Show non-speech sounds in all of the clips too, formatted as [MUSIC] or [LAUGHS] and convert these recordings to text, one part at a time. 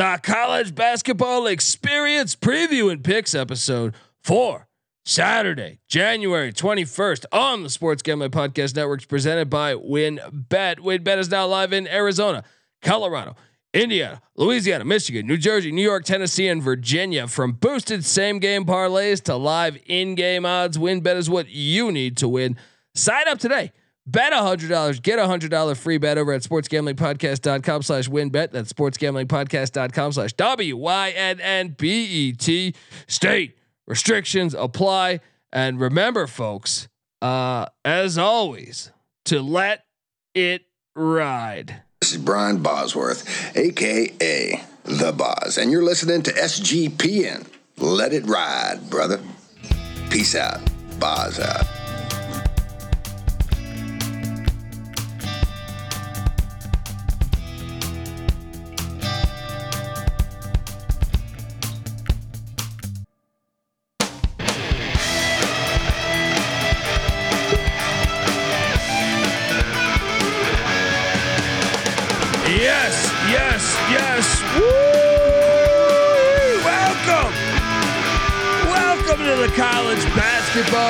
the college basketball experience preview and picks episode for Saturday, January 21st on the Sports Gambling Podcast Networks presented by WynnBET. WynnBET is now live in Arizona, Colorado, Indiana, Louisiana, Michigan, New Jersey, New York, Tennessee, and Virginia. From boosted same game parlays to live in game odds, WynnBET is what you need to win. Sign up today. Bet $100, get a $100 free bet over at sportsgamblingpodcast.com slash wynnbet. That's sportsgamblingpodcast.com slash W-Y-N-N-B-E-T. State restrictions apply. And remember, folks, uh, as always, to let it ride. This is Brian Bosworth, aka The Boz, and you're listening to SGPN. Let it ride, brother. Peace out. Boz out.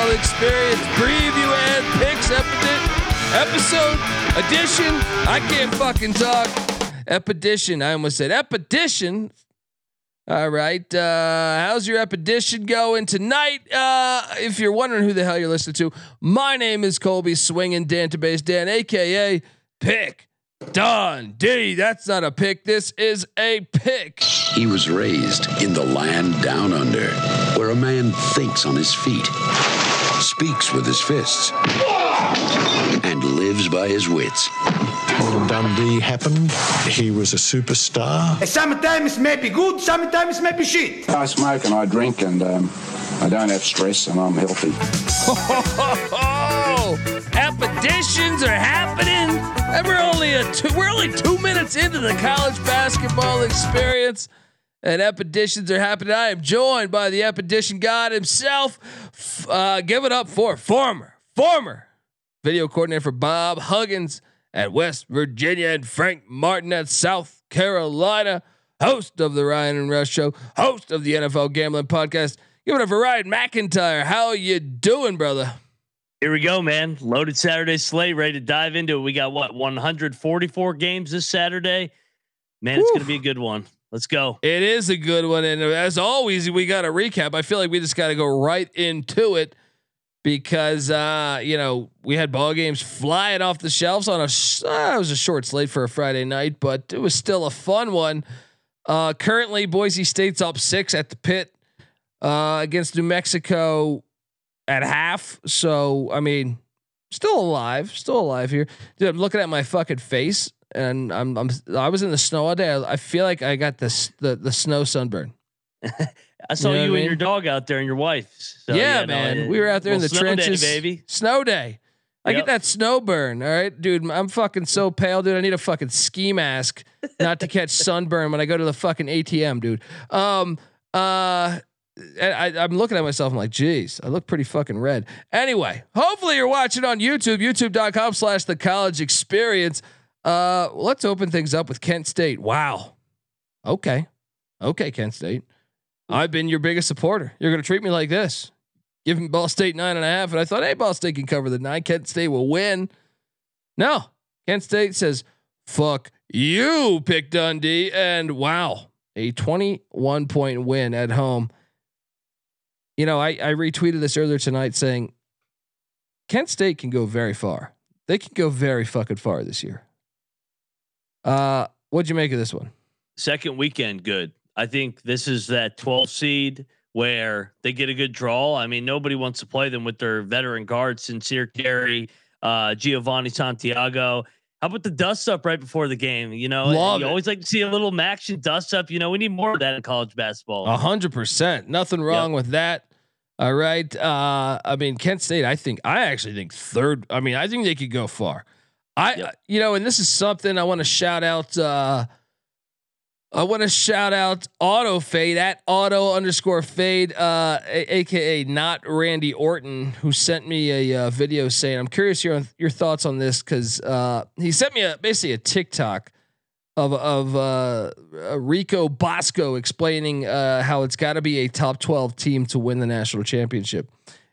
Basketball experience preview and picks epi- episode edition. I can't fucking talk. Epedition. I almost said epedition. All right. Uh, how's your epedition going tonight? Uh, if you're wondering who the hell you're listening to, my name is Colby Swinging Database Dan, aka Pick Dundee. That's not a pick. This is a pick. He was raised in the land down under, where a man thinks on his feet, speaks with his fists, and lives by his wits. When Dundee happened, he was a superstar. Sometimes it may be good, sometimes it may be shit. I smoke and I drink and um, I don't have stress and I'm healthy. [LAUGHS] Oh, expeditions are happening. And we're only a two, we're only two minutes into the college basketball experience, and epeditions are happening. I am joined by the epedition god himself. Uh, give it up for former former video coordinator for Bob Huggins at West Virginia and Frank Martin at South Carolina. Host of the Ryan and Rush Show, host of the NFL Gambling Podcast. Give it up for Ryan McIntyre. How you doing, brother? Here we go, man. Loaded Saturday slate, ready to dive into it. We got what 144 games this Saturday. Man, it's going to be a good one. Let's go. It is a good one, and as always, we got a recap. I feel like we just got to go right into it because uh, you know we had ball games flying off the shelves on a. sh- Uh, it was a short slate for a Friday night, but it was still a fun one. Uh, currently, Boise State's up six at the pit uh, against New Mexico at half. So I mean, still alive, still alive here. Dude, I'm looking at my fucking face, and I'm I'm I was in the snow all day. I, I feel like I got this the the snow sunburn. [LAUGHS] I saw You know you, what I and your dog out there and your wife. So, yeah, no, man, it- we were out there in the well, snow day, trenches, baby. Snow day. I Yep. get that snow burn. All right, dude. I'm fucking so pale, dude. I need a fucking ski mask not to catch [LAUGHS] sunburn when I go to the fucking ATM, dude. Um, uh, and I, I'm looking at myself. I'm like, geez, I look pretty fucking red. Anyway, hopefully you're watching on YouTube, youtube.com slash the college experience. Uh, let's open things up with Kent State. Wow. Okay. Okay, Kent State. I've been your biggest supporter. You're going to treat me like this. Give me Ball State nine and a half. And I thought, hey, Ball State can cover the nine. Kent State will win. No. Kent State says, fuck you, pick Dundee. And wow, a 21 point win at home. You know, I, I retweeted this earlier tonight saying Kent State can go very far. They can go very fucking far this year. Uh, what'd you make of this one? Second weekend, good. I think this is that 12 seed where they get a good draw. I mean, nobody wants to play them with their veteran guards, Sincere Carry, uh, Giovanni Santiago. How about the dust up right before the game? You know, Love you it. always like to see a little action dust up. You know, we need more of that in college basketball. A hundred percent. Nothing wrong with that. All right. Uh, I mean, Kent State, I think, I actually think third. I mean, I think they could go far. I, Yep. you know, and this is something I want to shout out. Uh, I want to shout out Auto Fade at Auto underscore Fade, uh, a- aka not Randy Orton, who sent me a uh, video saying, "I'm curious your your thoughts on this because uh, he sent me a basically a TikTok of of uh, uh, Rico Bosco explaining uh, how it's got to be a top twelve team to win the national championship,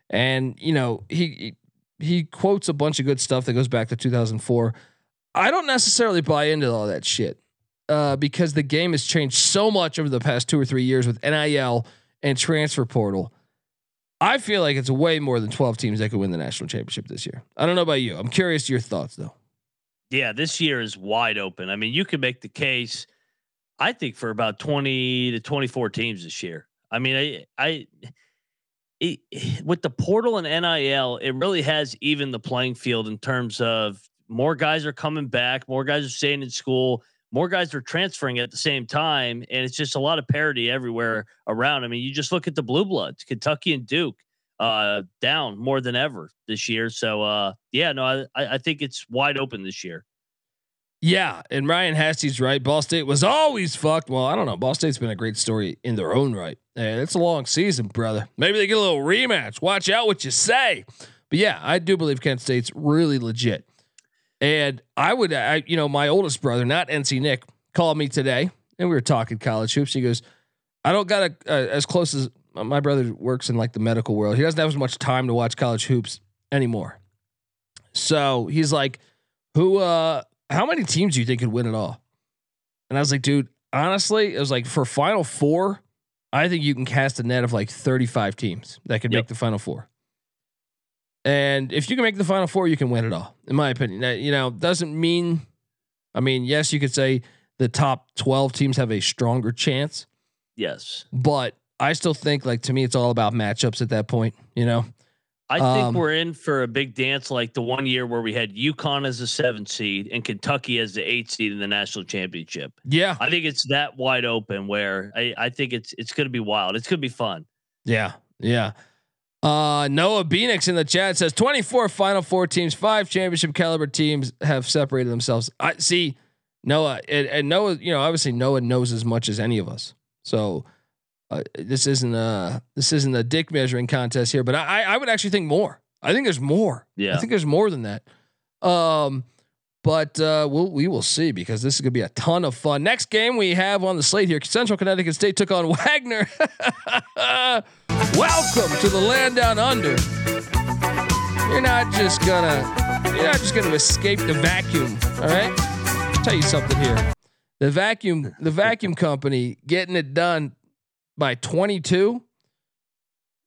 and you know he he quotes a bunch of good stuff that goes back to 2004. I don't necessarily buy into all that shit uh, because the game has changed so much over the past two or three years with NIL and transfer portal. I feel like it's way more than 12 teams that could win the national championship this year. I don't know about you. I'm curious your thoughts though. Yeah, this year is wide open. I mean, you could make the case, I think, for about 20 to 24 teams this year. I mean, I, I, it, with the portal and NIL, it really has even the playing field in terms of more guys are coming back, more guys are staying in school, more guys are transferring at the same time, and it's just a lot of parity everywhere around. I mean, you just look at the blue bloods, Kentucky and Duke, uh, down more than ever this year. So, uh, yeah, no, I, I think it's wide open this year. Yeah, and Ryan Hasty's right. Ball State was always fucked. Well, I don't know. Ball State's been a great story in their own right. And it's a long season, brother. Maybe they get a little rematch. Watch out what you say. But yeah, I do believe Kent State's really legit. And I would, I, you know, my oldest brother, not NC Nick, called me today, and we were talking college hoops. He goes, "I don't got a, uh, as close as my brother works in like the medical world. He doesn't have as much time to watch college hoops anymore. So he's like, who, uh, how many teams do you think could win it all? And I was like, dude, honestly, it was like for Final Four, I think you can cast a net of like 35 teams that could yep. make the Final Four. And if you can make the Final Four, you can win it all, in my opinion. That, you know, doesn't mean, I mean, yes, you could say the top 12 teams have a stronger chance. Yes. But I still think, like, to me, it's all about matchups at that point, you know? I think um, we're in for a big dance like the one year where we had UConn as a seven seed and Kentucky as the eight seed in the national championship. Yeah. I think it's that wide open where I, I think it's it's gonna be wild. It's gonna be fun. Yeah. Yeah. Uh, Noah Phoenix in the chat says 24 Final Four teams, five championship caliber teams have separated themselves. I see Noah and, and Noah. You know, obviously Noah knows as much as any of us. So uh, this isn't a this isn't a dick measuring contest here, but I I would actually think more. I think there's more. Yeah, I think there's more than that. Um, but uh, we'll we will see because this is gonna be a ton of fun. Next game we have on the slate here: Central Connecticut State took on [LAUGHS] Wagner. Welcome to the land down under. You're not just gonna you're not just gonna escape the vacuum. All right, I'll tell you something here. The vacuum the vacuum company getting it done by 22.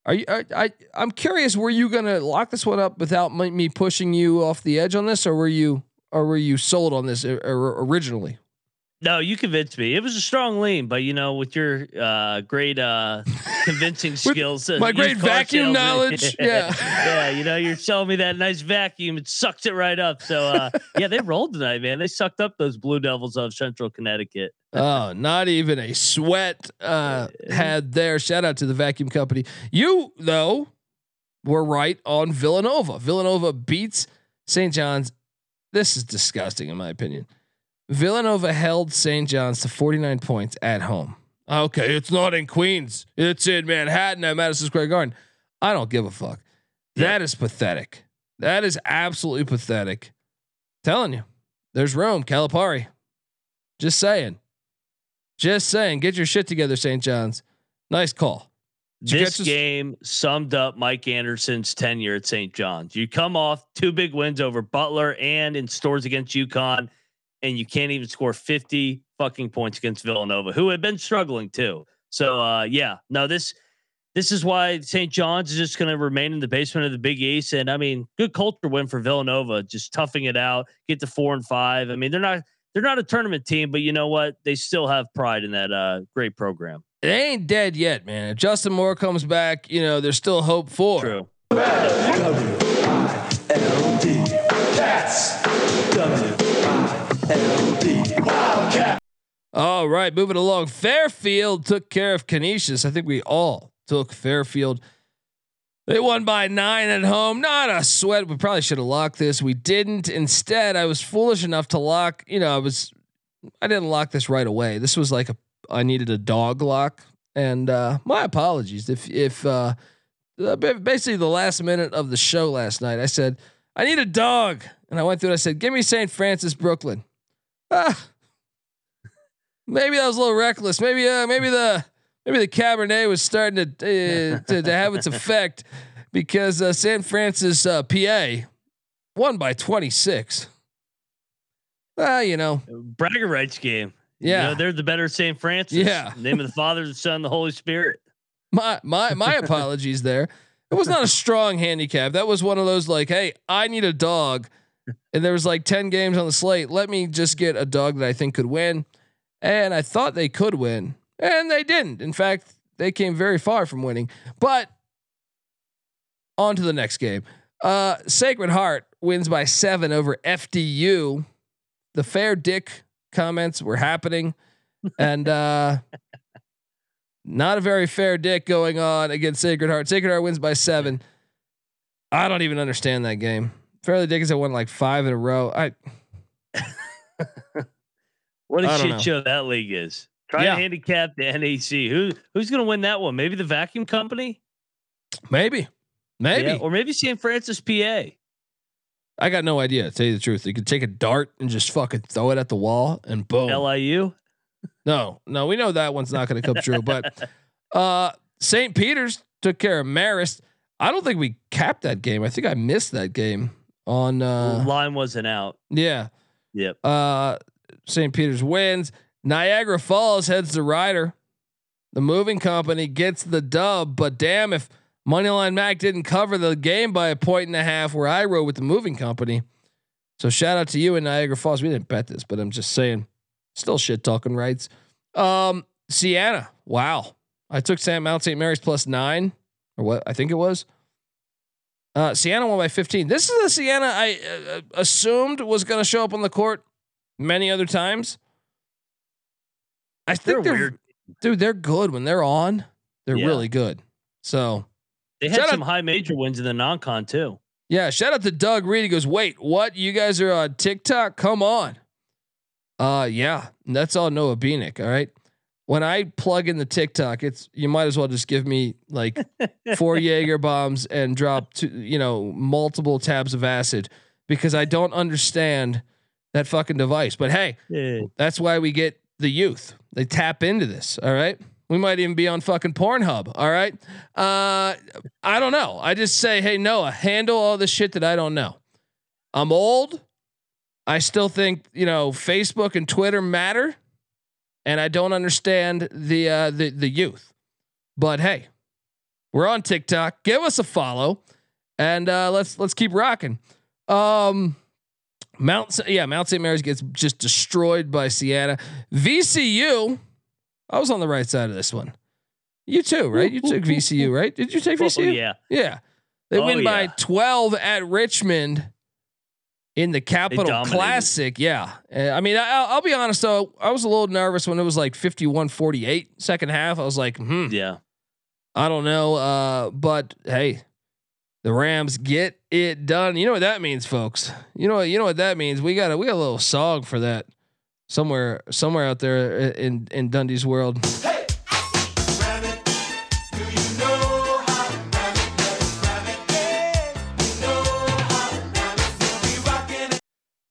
Are you? I, I I'm curious. Were you gonna lock this one up without me pushing you off the edge on this, or were you, or were you sold on this originally? No, you convinced me. It was a strong lean, but you know, with your uh, great uh, convincing [LAUGHS] skills, uh, my great vacuum knowledge, [LAUGHS] yeah, yeah, you know, you're showing me that nice vacuum. It sucks it right up. So, uh, [LAUGHS] yeah, they rolled tonight, man. They sucked up those Blue Devils of Central Connecticut. oh, not even a sweat uh, had there. Shout out to the vacuum company. You though were right on Villanova. Villanova beats St. John's. This is disgusting, in my opinion. Villanova held St. John's to 49 points at home. Okay, it's not in Queens. It's in Manhattan at Madison Square Garden. I don't give a fuck. Yeah. That is pathetic. That is absolutely pathetic. telling you, there's Rome, Calipari. Just saying. Just saying. Get your shit together, St. John's. Nice call. This game summed up Mike Anderson's tenure at St. John's. You come off two big wins over Butler and in stores against UConn and you can't even score 50 fucking points against Villanova, who had been struggling too. So uh, yeah, no, this this is why St. John's is just going to remain in the basement of the Big East. And I mean, good culture win for Villanova, just toughing it out, get to four and five. I mean, they're not they're not a tournament team, but you know what? They still have pride in that uh, great program. They ain't dead yet, man. If Justin Moore comes back, you know, there's still hope for. True. All right, moving along. Fairfield took care of Canisius. I think we all took Fairfield. They won by nine at home. Not a sweat. We probably should have locked this. We didn't. Instead, I was foolish enough to lock. You know, I was. I didn't lock this right away. This was like a. I needed a dog lock, and uh, my apologies if if uh, basically the last minute of the show last night, I said I need a dog, and I went through. and I said, "Give me St. Francis, Brooklyn." Ah, maybe that was a little reckless. Maybe uh, maybe the maybe the Cabernet was starting to uh, to, to have its effect because uh, San Francis uh, PA won by 26. Ah, you know, Bragger rights game. yeah. You know, they're the better St. Francis. Yeah. Name of the Father, the Son, the Holy Spirit. my my my apologies there. It was not a strong handicap. That was one of those like, hey, I need a dog, and there was like ten games on the slate. Let me just get a dog that I think could win, and I thought they could win, and they didn't. In fact, they came very far from winning. But on to the next game. Uh, Sacred Heart wins by seven over FDU. The fair dick comments were happening, and. uh [LAUGHS] not a very fair dick going on against Sacred Heart. Sacred Heart wins by seven. I don't even understand that game. Fairly Dick has won like five in a row. I [LAUGHS] What a I shit know. show that league is. Try Yeah. to handicap the NAC. Who who's gonna win that one? Maybe the vacuum company? maybe, maybe Yeah, or maybe St. Francis PA. I got no idea. To tell you the truth, you could take a dart and just fucking throw it at the wall and boom. LIU. No, no, we know that one's not going to come true. But [LAUGHS] uh St. Peter's took care of Marist. I don't think we capped that game. I think I missed that game on. uh Line wasn't out. Yeah. Yep. Uh, St. Peter's wins. Niagara Falls heads to Rider. The moving company gets the dub, but damn if Moneyline Mac didn't cover the game by a point and a half where I rode with the moving company. So shout out to you in Niagara Falls. We didn't bet this, but I'm just saying, still shit talking rights. Um, Siena. Wow. I took Sam Mount St. Mary's plus nine, or what I think it was. Uh, Siena won by 15. This is the Siena I uh, assumed was going to show up on the court many other times. I They're think they're, weird. dude. They're good when they're on. They're Yeah. really good. So They had some out- high major wins in the non-con too. yeah, shout out to Doug Reed. He goes, "Wait, what? You guys are on TikTok? Come on." Uh, yeah, that's all Noah Beanick. All right. When I plug in the TikTok, it's you might as well just give me like [LAUGHS] four Jaeger bombs and drop two, you know, multiple tabs of acid because I don't understand that fucking device. But hey, Yeah. that's why we get the youth. They tap into this. All right. We might even be on fucking Pornhub. All right. Uh, I don't know. I just say, hey Noah, handle all the shit that I don't know. I'm old. I still think you know Facebook and Twitter matter, and I don't understand the uh, the the youth. But hey, we're on TikTok. Give us a follow, and uh, let's let's keep rocking. Um, Mount yeah Mount St. Mary's gets just destroyed by Siena. VCU, I was on the right side of this one. You too, right? You took VCU, right? Did you take Oh, VCU? yeah. Yeah. They Oh, win by yeah. 12 at Richmond in the Capital. Classic. Yeah. Uh, I mean, I, I'll, I'll be honest though. I was a little nervous when it was like 51 48 second half. I was like, hmm, Yeah. I don't know. Uh, but hey, the Rams get it done. You know what that means, folks. You know what you know what that means. We got a we got a little song for that somewhere somewhere out there in in Dundee's world.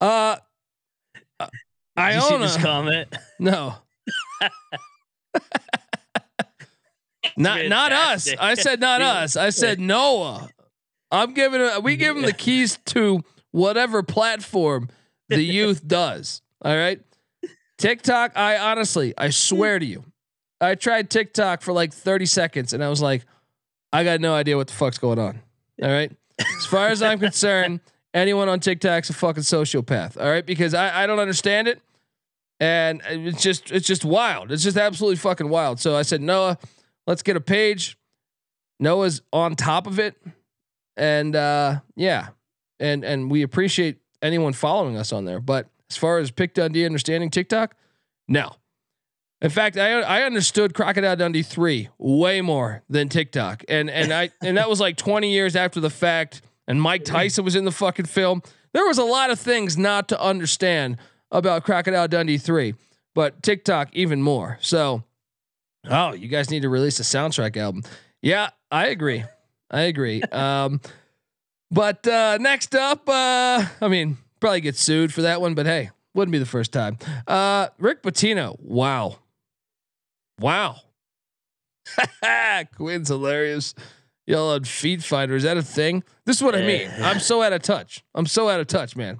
Uh, Did you see this comment? No. [LAUGHS] [LAUGHS] not not us. I said not us. I said Noah. I'm giving a, we give him the keys to whatever platform the [LAUGHS] youth does. All right. TikTok, I honestly, I swear to you, I tried TikTok for like 30 seconds and I was like, I got no idea what the fuck's going on. All right. As far as I'm concerned, anyone on TikTok's a fucking sociopath. All right. Because I, I don't understand it. And it's just it's just wild. It's just absolutely fucking wild. So I said, Noah, let's get a page. Noah's on top of it. And uh yeah. And and we appreciate anyone following us on there. But as far as Pick Dundee understanding TikTok, no. In fact, I I understood Crocodile Dundee 3 way more than TikTok. And and I and that was like 20 years after the fact and Mike Tyson was in the fucking film. There was a lot of things not to understand about Crocodile Dundee 3, but TikTok even more. So, oh, you guys need to release a soundtrack album. Yeah, I agree. I agree. [LAUGHS] Um, but uh, next up, uh, I mean, probably get sued for that one, but hey, wouldn't be the first time. Uh, Rick Pitino. Wow. Wow. [LAUGHS] Quinn's hilarious. Y'all on Feed Finder. Is that a thing? This is what I mean. I'm so out of touch. I'm so out of touch, man.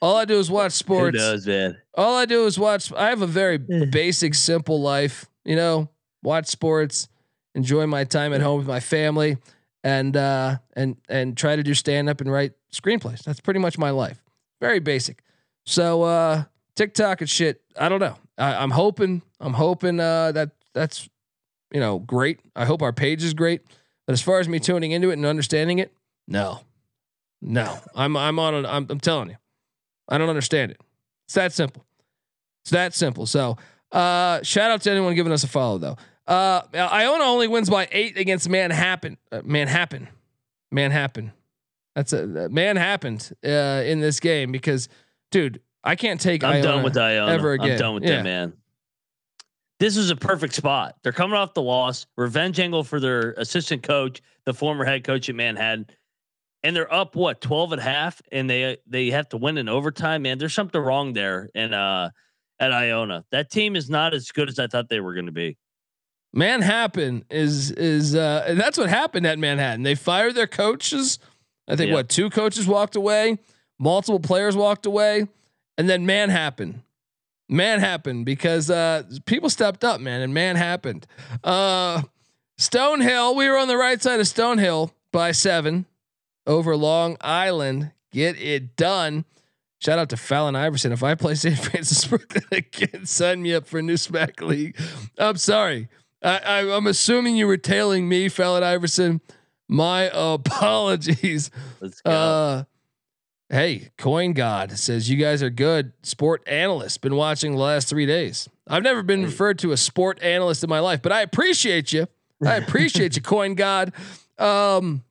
All I do is watch Who sports. knows, man? All I do is watch. I have a very basic, simple life. You know, watch sports, enjoy my time at home with my family, and uh, and and try to do stand up and write screenplays. That's pretty much my life. Very basic. So uh, TikTok and shit. I don't know. I, I'm hoping. I'm hoping uh, that that's you know great. I hope our page is great. But as far as me tuning into it and understanding it, no, no. I'm I'm on. A, I'm, I'm telling you, I don't understand it. It's that simple. It's that simple. So, uh, shout out to anyone giving us a follow though. Uh, Iona only wins by eight against Manhattan. Uh, Manhattan. Manhattan. That's a uh, man happened uh, in this game because, dude, I can't take. I'm Iona done with Iona. ever again. I'm done with Yeah. them, man. This is a perfect spot. They're coming off the loss, revenge angle for their assistant coach, the former head coach at Manhattan, and they're up what 12 and a half, and they they have to win in overtime. Man, there's something wrong there, and uh, at Iona, that team is not as good as I thought they were going to be. Manhattan is is uh, and that's what happened at Manhattan. They fired their coaches. I think Yeah. what two coaches walked away, multiple players walked away, and then man happened. Man happened because uh, people stepped up, man, and man happened. Uh, Stonehill, we were on the right side of Stonehill by seven over Long Island. Get it done. Shout out to Fallon Iverson. If I play St. [LAUGHS] Francis Brooklyn again, sign me up for a new SMAC league. I'm sorry. I, I, I'm assuming you were tailing me, Fallon Iverson. My [LAUGHS] apologies. Let's go. Uh, hey, Coin God says you guys are good sport analysts. Been watching the last three days. I've never been referred to a sport analyst in my life, but I appreciate you. I appreciate you, [LAUGHS] Coin God. Um,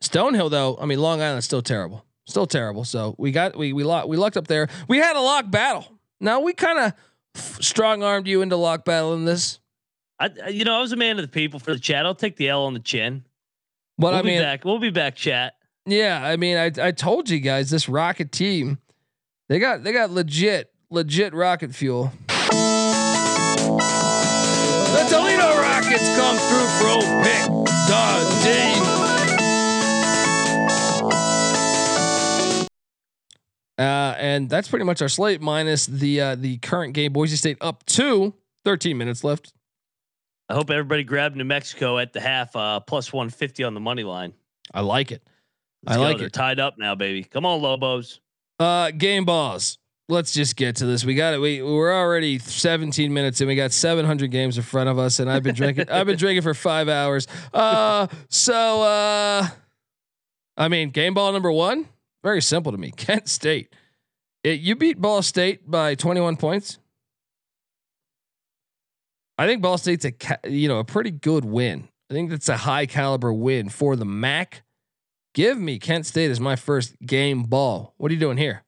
Stonehill, though, I mean, Long Island's still terrible, still terrible. So we got we we locked we lucked up there. We had a lock battle. Now we kind of strong armed you into lock battle in this, I, you know, I was a man of the people for the chat. I'll take the L on the chin. but we'll I be mean, back. We'll be back, chat. Yeah, I mean, I I told you guys this rocket team, they got they got legit legit rocket fuel. The Toledo Rockets come through for old pick Dundee. Uh, and that's pretty much our slate minus the uh, the current game. Boise State up to 13 minutes left. I hope everybody grabbed New Mexico at the half, uh, plus 150 on the money line. I like it. Let's I go. like They're it. tied up now, baby. Come on, Lobos. Uh, game balls. Let's just get to this. We got it. We we're already 17 minutes and we got 700 games in front of us, and I've been drinking. I've been drinking for five hours. Uh, so uh, I mean, game ball number one, very simple to me. [LAUGHS] Kent State. It, you beat Ball State by 21 points. I think Ball State's a ca- you know a pretty good win. I think that's a high caliber win for the MAC. Give me Kent State as my first game ball. What are you doing here?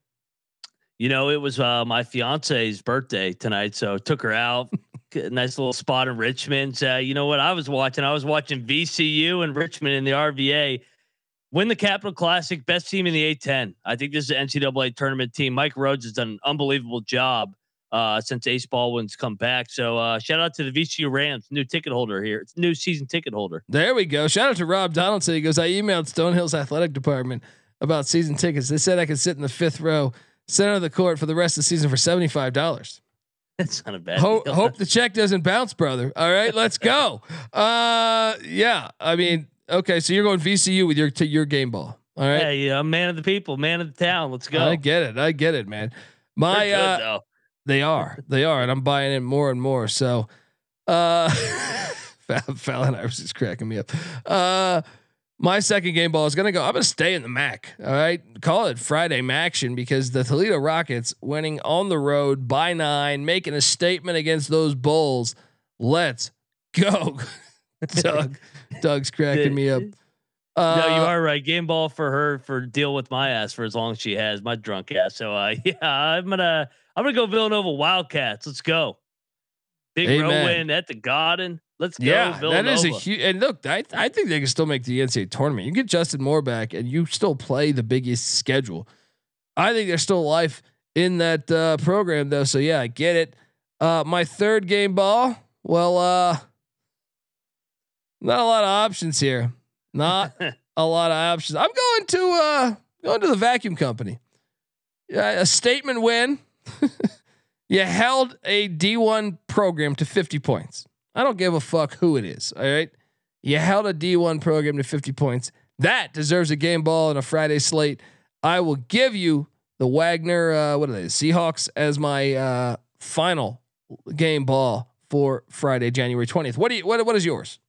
You know, it was uh, my fiance's birthday tonight, so took her out. [LAUGHS] Nice little spot in Richmond. Uh, you know what I was watching? I was watching VCU and Richmond in the RVA win the Capital Classic, best team in the A10. I think this is an NCAA tournament team. Mike Rhoades has done an unbelievable job uh, since Ace Baldwin's come back. So uh, shout out to the VCU Rams, new ticket holder here, It's new season ticket holder. There we go. Shout out to Rob Donaldson. He goes, I emailed Stonehill's athletic department about season tickets. They said I could sit in the fifth row, center of the court for the rest of the season for seventy five dollars. [LAUGHS] That's not a bad. Hope, deal. hope the check doesn't bounce, brother. All right, let's go. [LAUGHS] Uh, yeah. I mean, okay, so you're going VCU with your to your game ball. All right. Yeah, hey, I'm man of the people, man of the town. Let's go. I get it. I get it, man. My good, uh, though. They are. They are, and I'm buying it more and more. So, uh, [LAUGHS] Fallon Iverson's cracking me up. Uh, my second game ball is gonna go. I'm gonna stay in the MAC. All right, call it Friday Maction because the Toledo Rockets winning on the road by nine, making a statement against those Bulls. Let's go, [LAUGHS] Doug. Doug's cracking me up. Uh, no, you are right. Game ball for her for deal with my ass for as long as she has my drunk ass. So uh, [LAUGHS] yeah, I'm gonna I'm gonna go Villanova Wildcats. Let's go. Big row Amen. win at the Garden. Let's go. Yeah, that Villanova. is a huge. And look, I I think they can still make the NCAA tournament. You get Justin Moore back, and you still play the biggest schedule. I think there's still life in that uh, program though. So yeah, I get it. Uh, my third game ball. Well, uh, not a lot of options here. Not [LAUGHS] a lot of options. I'm going to uh, going to the vacuum company. Yeah, a statement win. [LAUGHS] you held a D1 program to 50 points. I don't give a fuck who it is. All right. You held a D1 program to 50 points. That deserves a game ball and a Friday slate. I will give you the Wagner, uh, what are they, Seahawks as my uh, final game ball for Friday, January 20th. What do you, what, what is yours?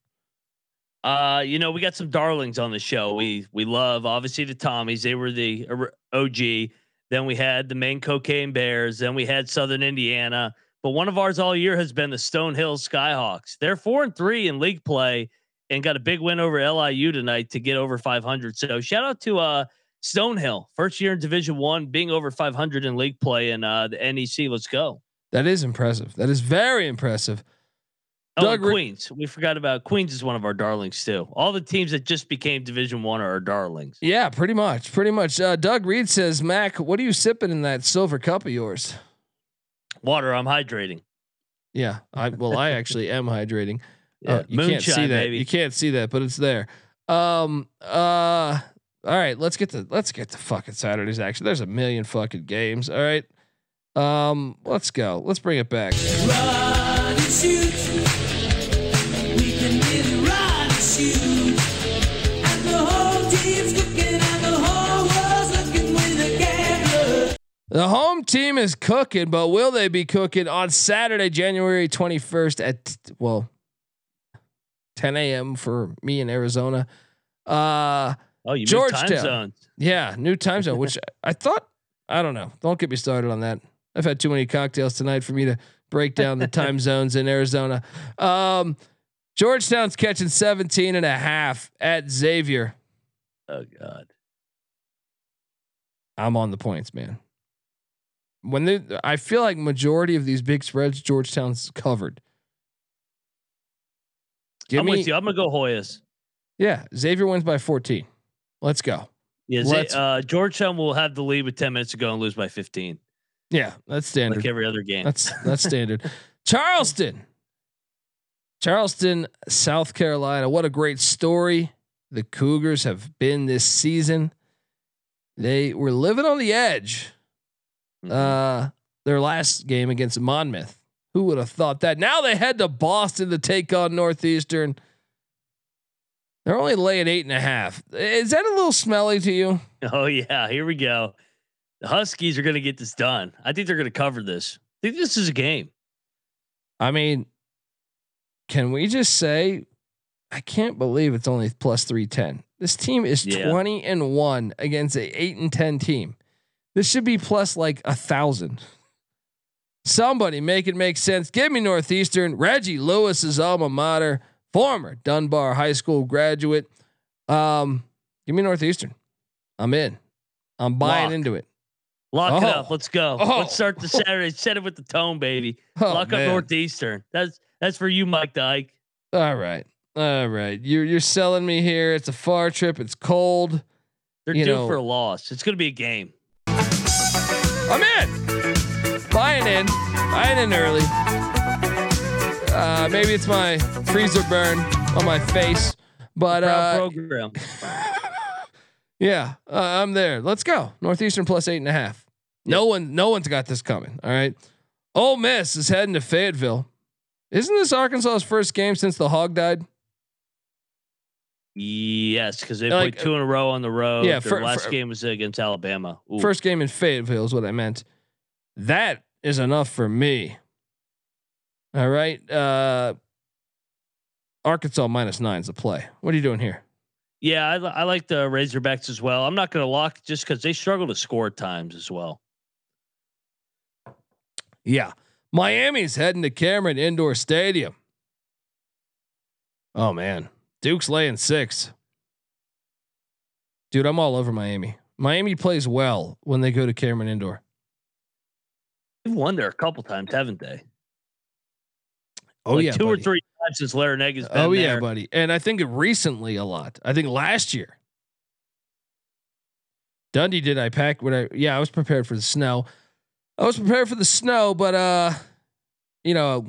Uh, you know, we got some darlings on the show. We we love obviously the Tommies. They were the OG. Then we had the Maine Cocaine Bears. Then we had Southern Indiana. But one of ours all year has been the Stonehill Skyhawks. They're four and three in league play and got a big win over LIU tonight to get over 500. So shout out to uh Stonehill, first year in Division One, being over 500 in league play and uh, the NEC. Let's go. That is impressive. That is very impressive. Oh, Doug Queens. We forgot about Queens is one of our darlings too. All the teams that just became Division One are our darlings. Yeah, pretty much, pretty much. Uh, Doug Reed says, "Mac, what are you sipping in that silver cup of yours?" Water. I'm hydrating. Yeah, I well, I actually am hydrating. [LAUGHS] Yeah, uh, you moonshine, can't see that. Baby. You can't see that, but it's there. Um. Uh. All right, let's get to let's get to fucking Saturday's action. There's a million fucking games. All right. Um. Let's go. Let's bring it back. The home team is cooking, but will they be cooking on Saturday, January 21st at well 10 a.m. for me in Arizona? Uh oh, you Georgetown. Yeah, new time zone, which [LAUGHS] I thought I don't know. Don't get me started on that. I've had too many cocktails tonight for me to break down the [LAUGHS] time zones in Arizona. Um, Georgetown's catching 17 and a half at Xavier. Oh God. I'm on the points, man when they, I feel like majority of these big spreads, Georgetown's covered. Give I'm me, with you. I'm gonna go Hoyas. Yeah, Xavier wins by 14. Let's go. Yeah, Let's, uh, Georgetown will have the lead with 10 minutes to go and lose by 15. Yeah, that's standard. Like every other game. That's that's standard. [LAUGHS] Charleston, Charleston, South Carolina. What a great story the Cougars have been this season. They were living on the edge Mm-hmm. Uh, their last game against Monmouth. Who would have thought that? Now they head to Boston to take on Northeastern. They're only laying eight and a half. Is that a little smelly to you? [LAUGHS] Oh yeah, here we go. The Huskies are going to get this done. I think they're going to cover this. I think this is a game. I mean, can we just say, I can't believe it's only plus three ten. This team is yeah. twenty and one against a eight and ten team. This should be plus like a thousand. Somebody make it make sense. Give me Northeastern. Reggie Lewis's alma mater, former Dunbar High School graduate. Um, give me Northeastern. I'm in. I'm buying Lock. into it. Lock oh. it up. Let's go. Oh. Let's start the Saturday. Set it with the tone, baby. [LAUGHS] Oh, Lock man. up Northeastern. That's that's for you, Mike Dyke. All right. All right. You're you're selling me here. It's a far trip. It's cold. They're you due know. for a loss. It's gonna be a game. I'm in. Buying in. Buying in early. Uh, maybe it's my freezer burn on my face, but uh, program. [LAUGHS] yeah, uh, I'm there. Let's go. Northeastern plus eight and a half. No one, no one's got this coming. All right. Ole Miss is heading to Fayetteville. Isn't this Arkansas's first game since the hog died? Yes, because they like, played two in a row on the road. Yeah, Their for, last for, game was against Alabama. Ooh. First game in Fayetteville is what I meant. That is enough for me. All right. Uh, Arkansas minus nine is a play. What are you doing here? Yeah, I, I like the Razorbacks as well. I'm not going to lock just because they struggle to score at times as well. Yeah. Miami's heading to Cameron Indoor Stadium. Oh, man. Duke's laying six. Dude, I'm all over Miami. Miami plays well when they go to Cameron Indoor. They've won there a couple times, haven't they? Oh like yeah, two buddy. or three times since Larrañaga's been Oh yeah, there. buddy. And I think recently a lot. I think last year. Dundee did I pack when I yeah, I was prepared for the snow. I was prepared for the snow, but uh, you know,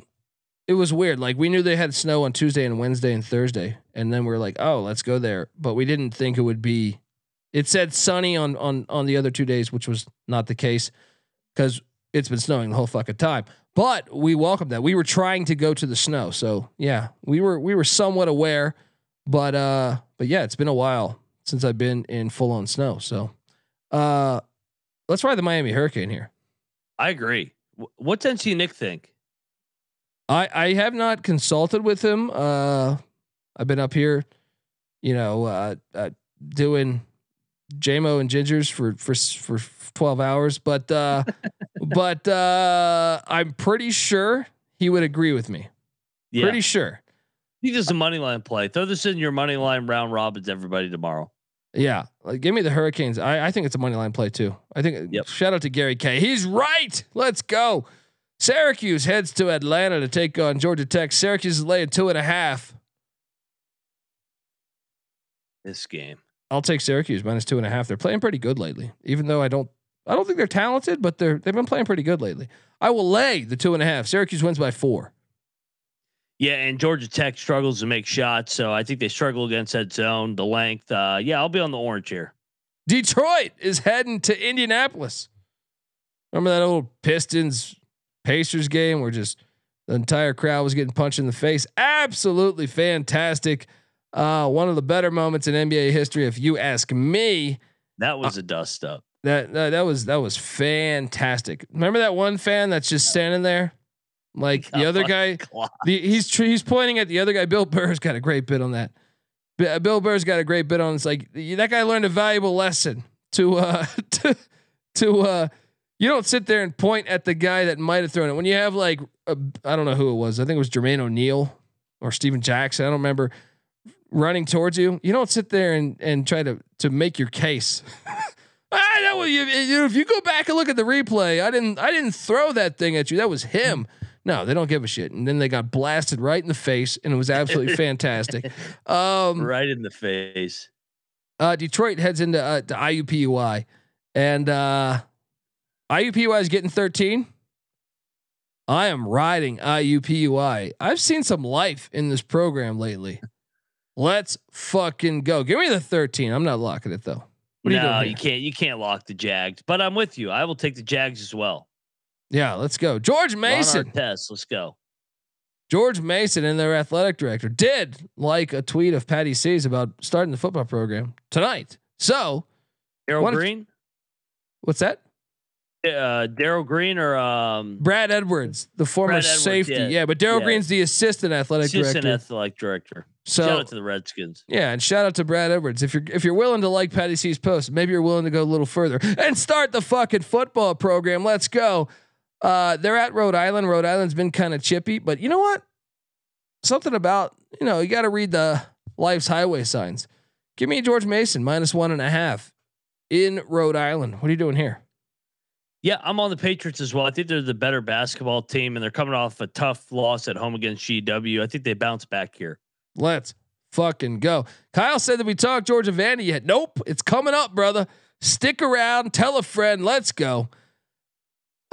it was weird. Like we knew they had snow on Tuesday and Wednesday and Thursday, and then we are like, oh, let's go there. But we didn't think it would be. It said sunny on on on the other two days, which was not the case because it's been snowing the whole fucking time. But we welcomed that. We were trying to go to the snow, so yeah, we were we were somewhat aware. But uh, but yeah, it's been a while since I've been in full on snow. So, uh, let's ride the Miami Hurricane here. I agree. What's NC Nick think? I I have not consulted with him. Uh, I've been up here, you know, uh, uh doing JMO and Gingers for for for twelve hours, but uh, [LAUGHS] but uh, I'm pretty sure he would agree with me. Yeah. Pretty sure. He does a money line play. Throw this in your money line round robins, everybody tomorrow. Yeah, like, give me the Hurricanes. I, I think it's a money line play too. I think. Yep. Shout out to Gary K. He's right. Let's go. Syracuse heads to Atlanta to take on Georgia Tech. Syracuse is laying two and a half. This game. I'll take Syracuse minus two and a half. They're playing pretty good lately, even though I don't. I don't think they're talented, but they're they've been playing pretty good lately. I will lay the two and a half. Syracuse wins by four. Yeah, and Georgia Tech struggles to make shots, so I think they struggle against that zone, the length. Uh, yeah, I'll be on the orange here. Detroit is heading to Indianapolis. Remember that old Pistons Pacers game where just the entire crowd was getting punched in the face? Absolutely fantastic. Uh, one of the better moments in NBA history, if you ask me. That was uh, a dust up. That, that that was that was fantastic. Remember that one fan that's just standing there? Like [LAUGHS] the other guy, the, he's he's pointing at the other guy. Bill Burr's got a great bit on that. Uh, Bill Burr's got a great bit on. It's like that guy learned a valuable lesson to uh [LAUGHS] to to uh you don't sit there and point at the guy that might have thrown it when you have like I don't know who it was. I think it was Jermaine O'Neal or Stephen Jackson. I don't remember running towards you. You don't sit there and and try to to make your case. [LAUGHS] I know you, you if you go back and look at the replay, I didn't I didn't throw that thing at you. That was him. No, they don't give a shit. And then they got blasted right in the face, and it was absolutely [LAUGHS] fantastic. Um, right in the face. Uh, Detroit heads into uh, to IUPUI, and uh, IUPUI is getting 13. I am riding IUPUI. I've seen some life in this program lately. Let's fucking go. Give me the 13. I'm not locking it though. What no, you, you can't. You can't lock the Jags. But I'm with you. I will take the Jags as well. Yeah, let's go. George Mason. Test. Let's go. George Mason and their athletic director did like a tweet of Patty C's about starting the football program tonight. So, Darrell Green. What's that? Uh, Darrell Green or um, Brad Edwards, the former Edwards, safety. Yeah, yeah but Darrell yeah. Green's the assistant athletic assistant director. athletic director. So shout out to the Redskins. Yeah, and shout out to Brad Edwards. If you're if you're willing to like Patty C's post, maybe you're willing to go a little further and start the fucking football program. Let's go. Uh, they're at Rhode Island. Rhode Island's been kind of chippy, but you know what? Something about you know you got to read the life's highway signs. Give me George Mason minus one and a half in Rhode Island. What are you doing here? Yeah, I'm on the Patriots as well. I think they're the better basketball team, and they're coming off a tough loss at home against GW. I think they bounce back here. Let's fucking go. Kyle said that we talked Georgia Vandy yet. Nope, it's coming up, brother. Stick around, tell a friend. Let's go.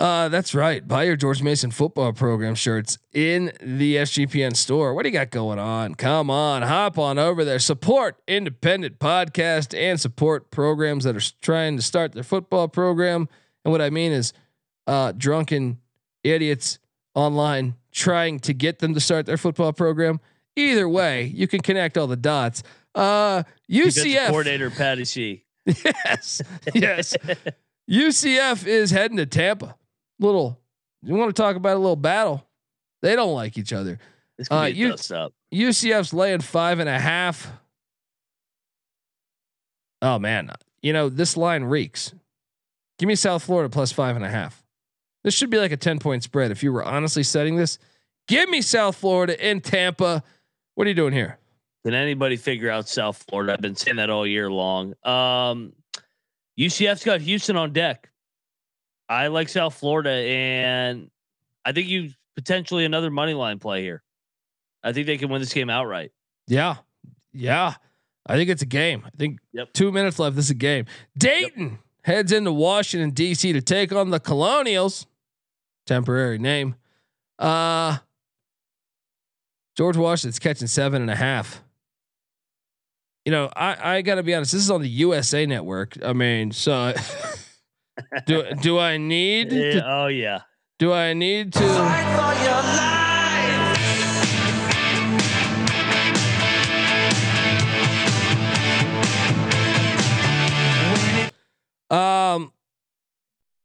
Uh, that's right. Buy your George Mason football program shirts in the SGPN store. What do you got going on? Come on, hop on over there. Support independent podcast and support programs that are trying to start their football program. And what I mean is, uh, drunken idiots online trying to get them to start their football program. Either way, you can connect all the dots. Uh, UCF coordinator Patty. [LAUGHS] Yes, yes. UCF is heading to Tampa little. You want to talk about a little battle? They don't like each other. This could uh, be U- up. UCF's laying five and a half. Oh man, you know this line reeks. Give me South Florida plus five and a half. This should be like a ten point spread. If you were honestly setting this, give me South Florida in Tampa. What are you doing here? Can anybody figure out South Florida? I've been saying that all year long. Um, UCF's got Houston on deck. I like South Florida, and I think you potentially another money line play here. I think they can win this game outright. Yeah, yeah. I think it's a game. I think yep. two minutes left. This is a game. Dayton yep. heads into Washington D.C. to take on the Colonials. Temporary name. Uh George Washington's catching seven and a half. You know, I I gotta be honest. This is on the USA Network. I mean, so [LAUGHS] do do I need? [LAUGHS] Yeah, To, oh yeah. do I need to? Um,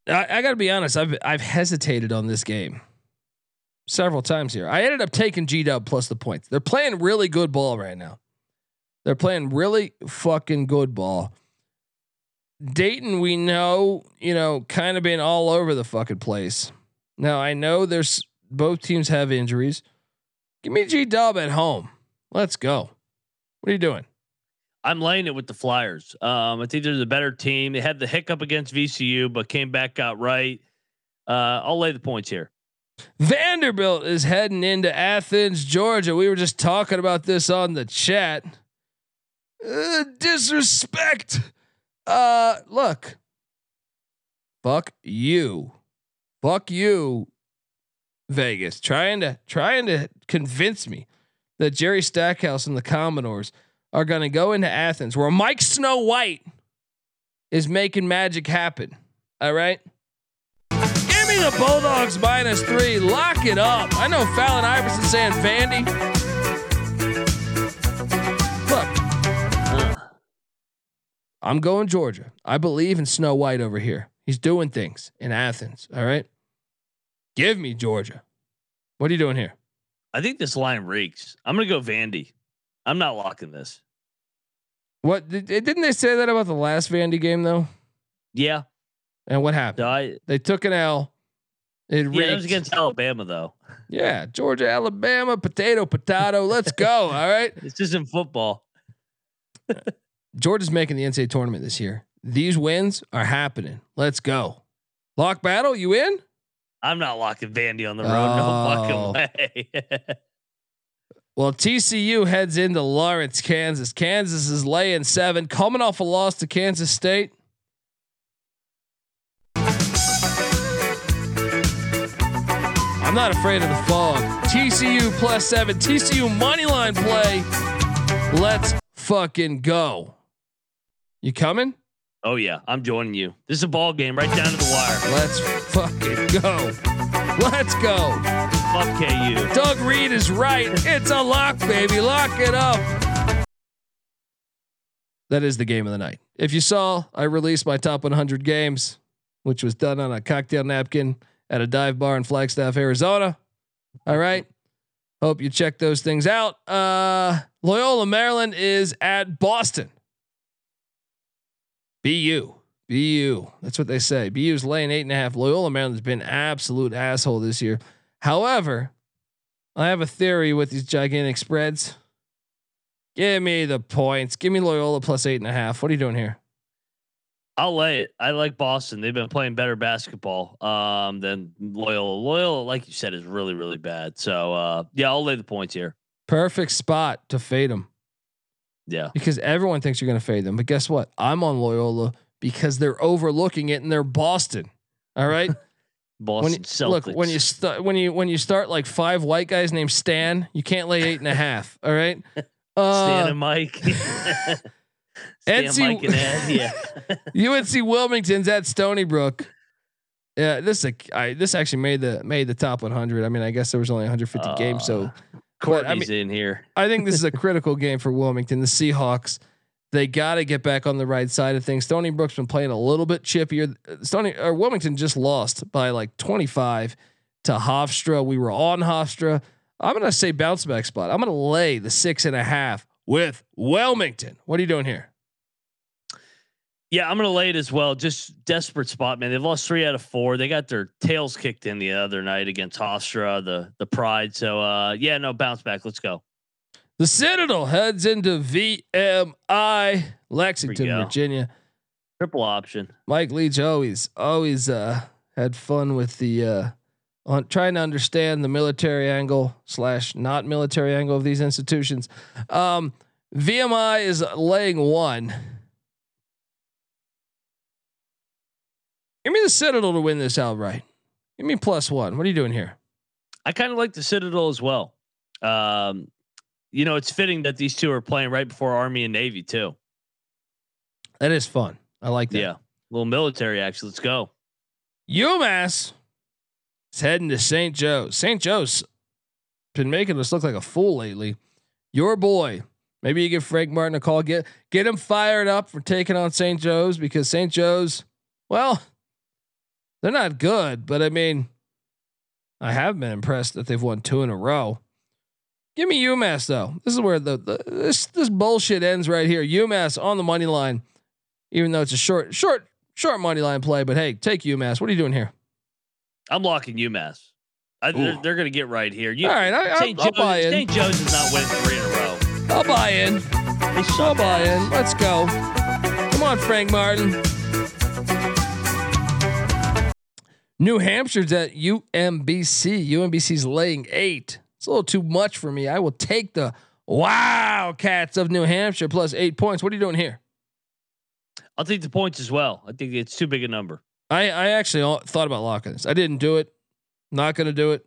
I, I got to be honest. I've I've hesitated on this game several times here. I ended up taking G Dub plus the points. They're playing really good ball right now. They're playing really fucking good ball. Dayton, we know, you know, kind of been all over the fucking place. Now I know there's both teams have injuries. Give me G Dub at home. Let's go. What are you doing? I'm laying it with the Flyers. Um, I think they're the better team. They had the hiccup against VCU, but came back, got right. Uh, I'll lay the points here. Vanderbilt is heading into Athens, Georgia. We were just talking about this on the chat. Uh, disrespect. Uh, look. Fuck you. Fuck you, Vegas. Trying to trying to convince me that Jerry Stackhouse and the Commodores are going to go into Athens where Mike Snow White is making magic happen. All right. Give me the Bulldogs minus three. Lock it up. I know Fallon Iverson saying Vandy. I'm going Georgia. I believe in Snow White over here. He's doing things in Athens. All right. Give me Georgia. What are you doing here? I think this line reeks. I'm gonna go Vandy. I'm not locking this. What did, didn't they say that about the last Vandy game though? Yeah, And what happened? no, I, They took an L. It yeah, that was against Alabama though. Yeah, Georgia, Alabama, potato, potato. Let's go. All right. [LAUGHS] This isn't football. Uh, Georgia's making the NCAA tournament this year. These wins are happening. Let's go. Lock battle, you in? I'm not locking Vandy on the road. Oh. No fucking way. [LAUGHS] Well, TCU heads into Lawrence, Kansas. Kansas is laying seven, coming off a loss to Kansas State. I'm not afraid of the fog. TCU plus seven. TCU money line play. Let's fucking go. You coming? oh yeah, I'm joining you. This is a ball game right down to the wire. Let's fucking go. Let's go. Fuck KU. Doug Reed is right. It's a lock, baby. Lock it up. That is the game of the night. If you saw, I released my top 100 games, which was done on a cocktail napkin at a dive bar in Flagstaff, Arizona. All right. Hope you check those things out. Uh, Loyola, Maryland is at Boston. BU. BU. That's what they say. BU's laying eight and a half. Loyola, Maryland's been absolute asshole this year. However, I have a theory with these gigantic spreads. Give me the points. Give me Loyola plus eight and a half. What are you doing here? I'll lay it. I like Boston. They've been playing better basketball um, than Loyola. Loyola, like you said, is really really bad. So uh, yeah, I'll lay the points here. Perfect spot to fade them Yeah, because everyone thinks you're going to fade them. But guess what? I'm on Loyola because they're overlooking it and they're Boston. All right. [LAUGHS] Boston when you, Celtics. look when you start when you when you start like five white guys named Stan, you can't lay eight and a [LAUGHS] half. All right. [LAUGHS] Stan Uh, and Mike. Stan, NC Mike, and Ed. Yeah. UNC Wilmington's at Stony Brook. Yeah, this is a, I, this actually made the made the top 100. I mean, I guess there was only 150 games, so But, I Courtney's in here. I think this is a [LAUGHS] critical game for Wilmington. The Seahawks, they got to get back on the right side of things. Stony Brook's been playing a little bit chippier. Stony or Wilmington just lost by like 25 to Hofstra. We were on Hofstra. I'm gonna say bounce back spot. I'm gonna lay the six and a half with Wilmington. What are you doing here? Yeah, I'm gonna lay it as well. Just desperate spot, man. They've lost three out of four. They got their tails kicked in the other night against Hofstra, the the Pride. So uh, yeah, no bounce back. Let's go. The Citadel heads into VMI Lexington. Virginia. Triple option. Mike Leach always always uh, had fun with the uh, on trying to understand the military angle slash not military angle of these institutions. Um, VMI is laying one. Give me the Citadel to win this outright. Give me plus one. What are you doing here? I kind of like the Citadel as well. Um, you know, it's fitting that these two are playing right before Army and Navy too. That is fun. I like that. Yeah, a little military action. Let's go. UMass is heading to St. Joe's. St. Joe's been making us look like a fool lately. Your boy. Maybe you give Frank Martin a call. Get get him fired up for taking on St. Joe's because St. Joe's, well, they're not good, but I mean, I have been impressed that they've won two in a row. Give me UMass though. This is where the, the this this bullshit ends right here. UMass on the money line, even though it's a short short short money line play. But hey, take UMass. What are you doing here? I'm locking UMass. I, they're, they're going to get right here. You, All right, I, St. I'll, I'll Joe's, buy in. St. Joe's is not winning three in a row. I'll buy in. I'll buy in. Let's go. Come on, Frank Martin. New Hampshire's at UMBC. UMBC's laying eight. It's a little too much for me. I will take the Wildcats of New Hampshire plus eight points. What are you doing here? I'll take the points as well. I think it's too big a number. I, I actually thought about locking this. I didn't do it. Not going to do it.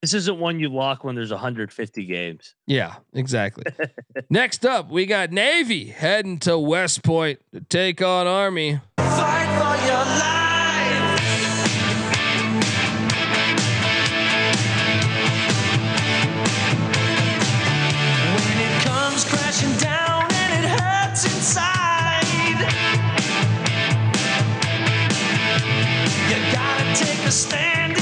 This isn't one you lock when there's 150 games. Yeah, exactly. [LAUGHS] Next up, we got Navy heading to West Point to take on Army. When take a stand.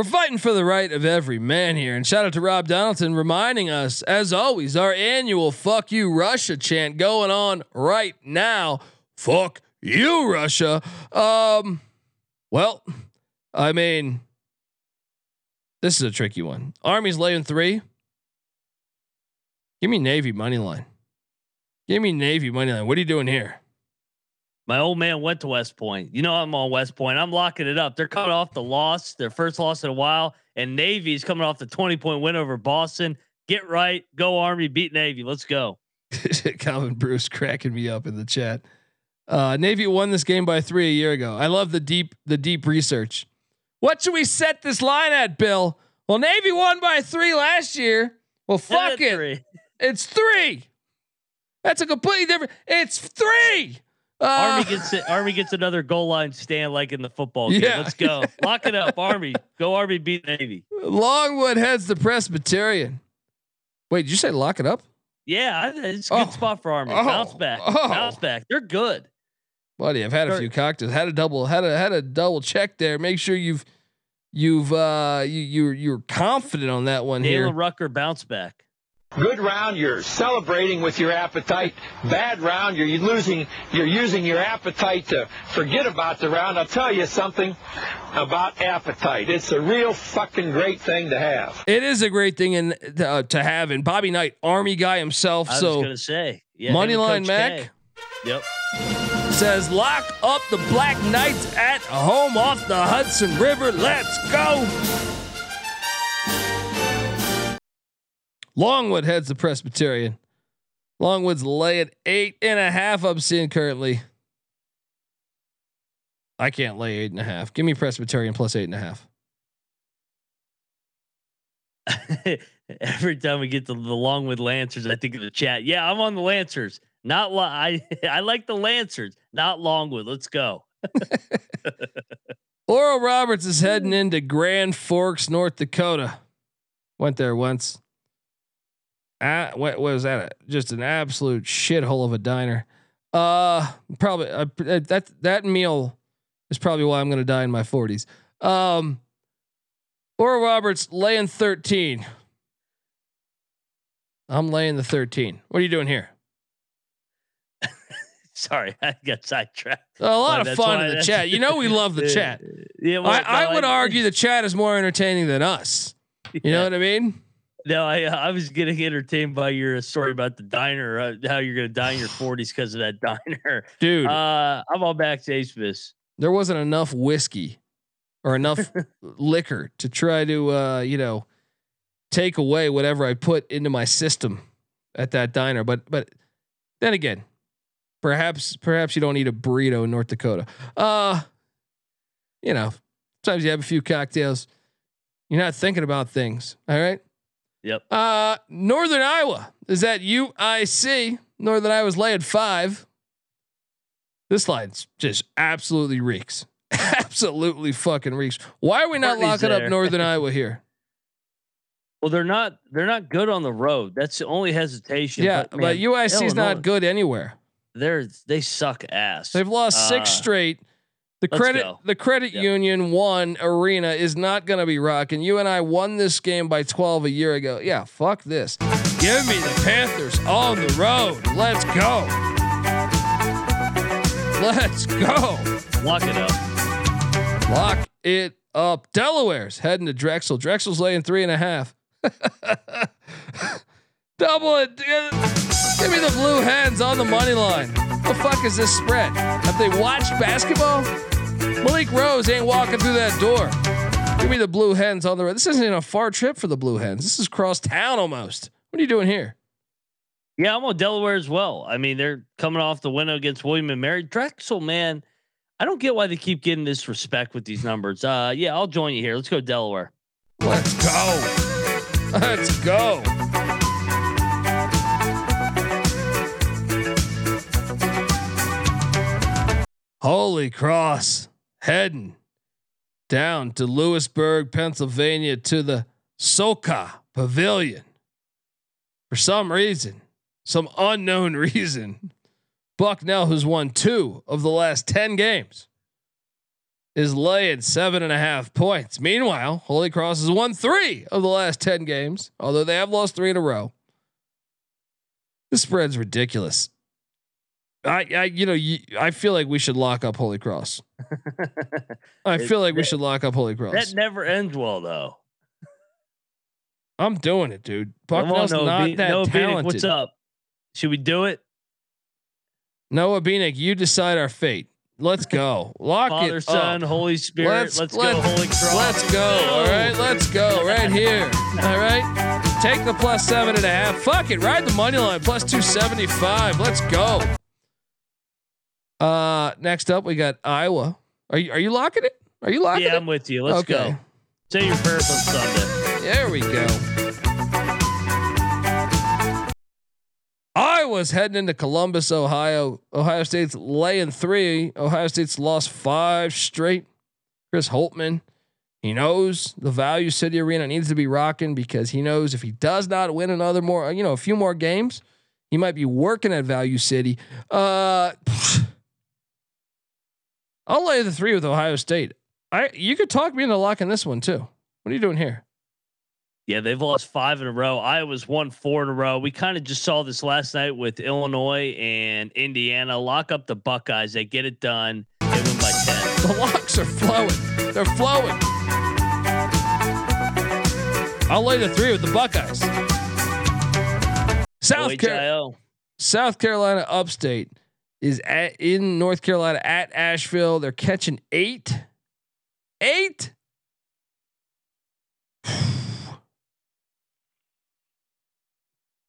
We're fighting for the right of every man here. And shout out to Rob Donaldson reminding us, as always, our annual fuck you Russia chant going on right now. Fuck you, Russia. Um, well, I mean, this is a tricky one. Army's laying three. Give me Navy money line. Give me Navy money line. What are you doing here? My old man went to West Point. You know I'm on West Point. I'm locking it up. They're coming off the loss, their first loss in a while, and Navy's coming off the 20 point win over Boston. Get right, go Army, beat Navy. Let's go. [LAUGHS] Calvin Bruce cracking me up in the chat. Uh, Navy won this game by three a year ago. I love the deep the deep research. What should we set this line at, Bill? Well, Navy won by three last year. Well, fuck it. three. It's three. That's a completely different. It's three. Uh, Army gets it. Army gets another goal line stand like in the football game. Yeah. Let's go. Lock it up, Army. Go Army, beat Navy. Longwood heads the Presbyterian. Wait, did you say lock it up? Yeah, it's a good Oh. spot for Army. Oh. Bounce back. Oh. Bounce back. They're good. Buddy, I've had a few cocktails. Had a double. Had a had a double check there. Make sure you've you've uh you you're you're confident on that one here. Dalen Rucker bounce back. Good round, you're celebrating with your appetite. Bad round, you're losing, you're using your appetite to forget about the round. I'll tell you something about appetite. It's a real fucking great thing to have. It is a great thing in uh, to have. And Bobby Knight, Army guy himself, I was so gonna say. Yeah, money line Mac K. Yep. says lock up the Black Knights at home off the Hudson River. Let's go. Longwood heads the Presbyterian. Longwood's laying eight and a half. I'm seeing currently. I can't lay eight and a half. Give me Presbyterian plus eight and a half. [LAUGHS] Every time we get to the Longwood Lancers, I think of the chat. Yeah, I'm on the Lancers. Not I. [LAUGHS] I like the Lancers, not Longwood. Let's go. [LAUGHS] Oral Roberts is heading into Grand Forks, North Dakota. Went there once. Ah, what, what was that? Just an absolute shithole of a diner. Uh, probably uh, that that meal is probably why I'm going to die in my 40s. Um, Oral Roberts laying 13. I'm laying the 13. What are you doing here? [LAUGHS] Sorry, I got sidetracked. A lot Why, of fun in the chat. You know we love the [LAUGHS] chat. Yeah, well, I, I would argue the chat is more entertaining than us. You know what I mean? No, I uh, I was getting entertained by your story about the diner, uh, how you're gonna die in your [SIGHS] 40s because of that [LAUGHS] diner. Dude, Uh, I'm all back to Ace there wasn't enough whiskey or enough [LAUGHS] liquor to try to uh, you know take away whatever I put into my system at that diner. But but then again, perhaps perhaps you don't eat a burrito in North Dakota. Uh you know, sometimes you have a few cocktails. You're not thinking about things. All right. Yep. Uh Northern Iowa is at UIC. Northern Iowa's laying five. This line's just absolutely reeks. [LAUGHS] absolutely fucking reeks. Why are we not Courtney's locking there. up Northern [LAUGHS] Iowa here? Well, they're not they're not good on the road. That's the only hesitation. Yeah, but, but man, UIC's Illinois, not good anywhere. They're they suck ass. They've lost six Uh, straight. The let's credit go. the credit Yeah. union one arena is not going to be rocking. UNI won this game by 12 a year ago. Yeah, fuck this. Give me the Panthers on the road. Let's go. Let's go. Lock it up. Lock it up. Delaware's heading to Drexel. Drexel's laying three and a half. [LAUGHS] Double it. Give me the blue hens on the money line. What The fuck is this spread? Have they watched basketball? Malik Rose ain't walking through that door. Give me the blue hens on the road. This isn't even a far trip for the blue hens. This is cross town almost. What are you doing here? Yeah, I'm on Delaware as well. I mean, they're coming off the win against William and Mary. Drexel, man, I don't get why they keep getting this respect with these numbers. Uh, yeah, I'll join you here. Let's go Delaware. Let's go. Let's go. Holy Cross heading down to Lewisburg, Pennsylvania to the Sojka Pavilion. For some reason, some unknown [LAUGHS] reason, Bucknell, who's won two of the last 10 games, is laying seven and a half points. Meanwhile, Holy Cross has won three of the last 10 games, although they have lost three in a row. This spread's ridiculous. I, I, you know, you, I feel like we should lock up Holy Cross. [LAUGHS] I It- feel like we that- should lock up Holy Cross. That never ends well, though. I'm doing it, dude. Come on, not Be- that Noah Beanick, talented. What's up? Should we do it? Noah Beanick, you decide our fate. Let's go. Lock Father, it Son, up. Holy Spirit. Let's- Let's, let's- go, Holy Cross. Let's go. All right, let's go right here. All right, take the plus seven and a half. Fuck it, ride the money line plus two seventy five. Let's go. Uh, next up we got Iowa. Are you are you locking it? Are you locking Yeah, it? I'm with you. Let's Okay. go. Say your prayers on Sunday. There we go. Iowa's heading into Columbus, Ohio. Ohio State's laying three. Ohio State's lost five straight. Chris Holtmann, he knows the Value City Arena needs to be rocking because he knows if he does not win another more, you know, a few more games, he might be working at Value City. Uh, I'll lay the three with Ohio State. I you could talk me into locking this one too. What are you doing here? Yeah, they've lost five in a row. Iowa's won four in a row. We kind of just saw this last night with Illinois and Indiana. Lock up the Buckeyes. They get it done. They win by 10. [LAUGHS] The locks are flowing. They're flowing. I'll lay the three with the Buckeyes. South, Car- South Carolina Upstate is at, in North Carolina at Asheville. They're catching eight. Eight. [SIGHS]